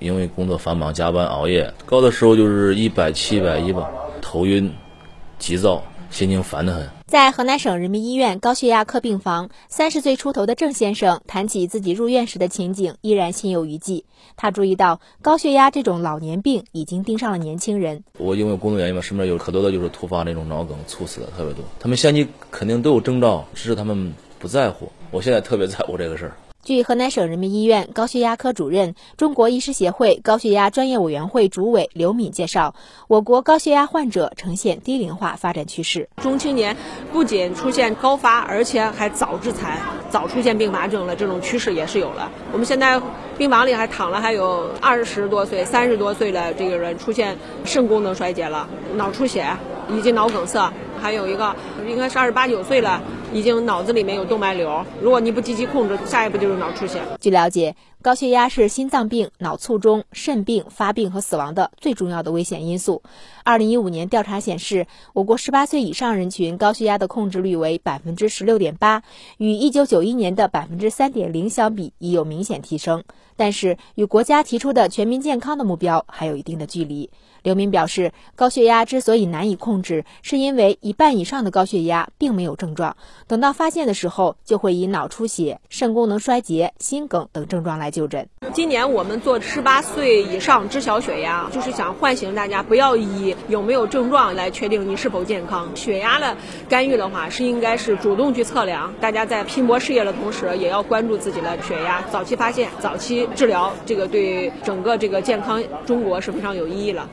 因为工作繁忙，加班熬夜，高的时候就是一百七、一百一吧，头晕、急躁，心情烦得很。在河南省人民医院高血压科病房，三十岁出头的郑先生谈起自己入院时的情景，依然心有余悸。他注意到高血压这种老年病已经盯上了年轻人。我因为工作原因嘛，身边有可多的就是突发那种脑梗猝死的特别多。他们先期肯定都有征兆，只是他们不在乎。我现在特别在乎这个事儿。据河南省人民医院高血压科主任、中国医师协会高血压专业委员会主委刘敏介绍，我国高血压患者呈现低龄化发展趋势。中青年不仅出现高发，而且还早致残、早出现并发症了，这种趋势也是有了。我们现在病房里还躺了还有二十多岁、三十多岁的这个人出现肾功能衰竭了、脑出血以及脑梗塞，还有一个应该是二十八九岁了。已经脑子里面有动脉瘤，如果你不积极控制，下一步就是脑出血。据了解，高血压是心脏病、脑卒中、肾病发病和死亡的最重要的危险因素。二零一五年调查显示，我国十八岁以上人群高血压的控制率为百分之十六点八，与一九九一年的百分之三点零相比，已有明显提升。但是，与国家提出的全民健康的目标还有一定的距离。刘明表示，高血压之所以难以控制，是因为一半以上的高血压并没有症状。等到发现的时候，就会以脑出血、肾功能衰竭、心梗等症状来就诊。今年我们做十八岁以上知晓血压，就是想唤醒大家，不要以有没有症状来确定你是否健康。血压的干预的话，是应该是主动去测量。大家在拼搏事业的同时，也要关注自己的血压，早期发现、早期治疗，这个对整个这个健康中国是非常有意义了。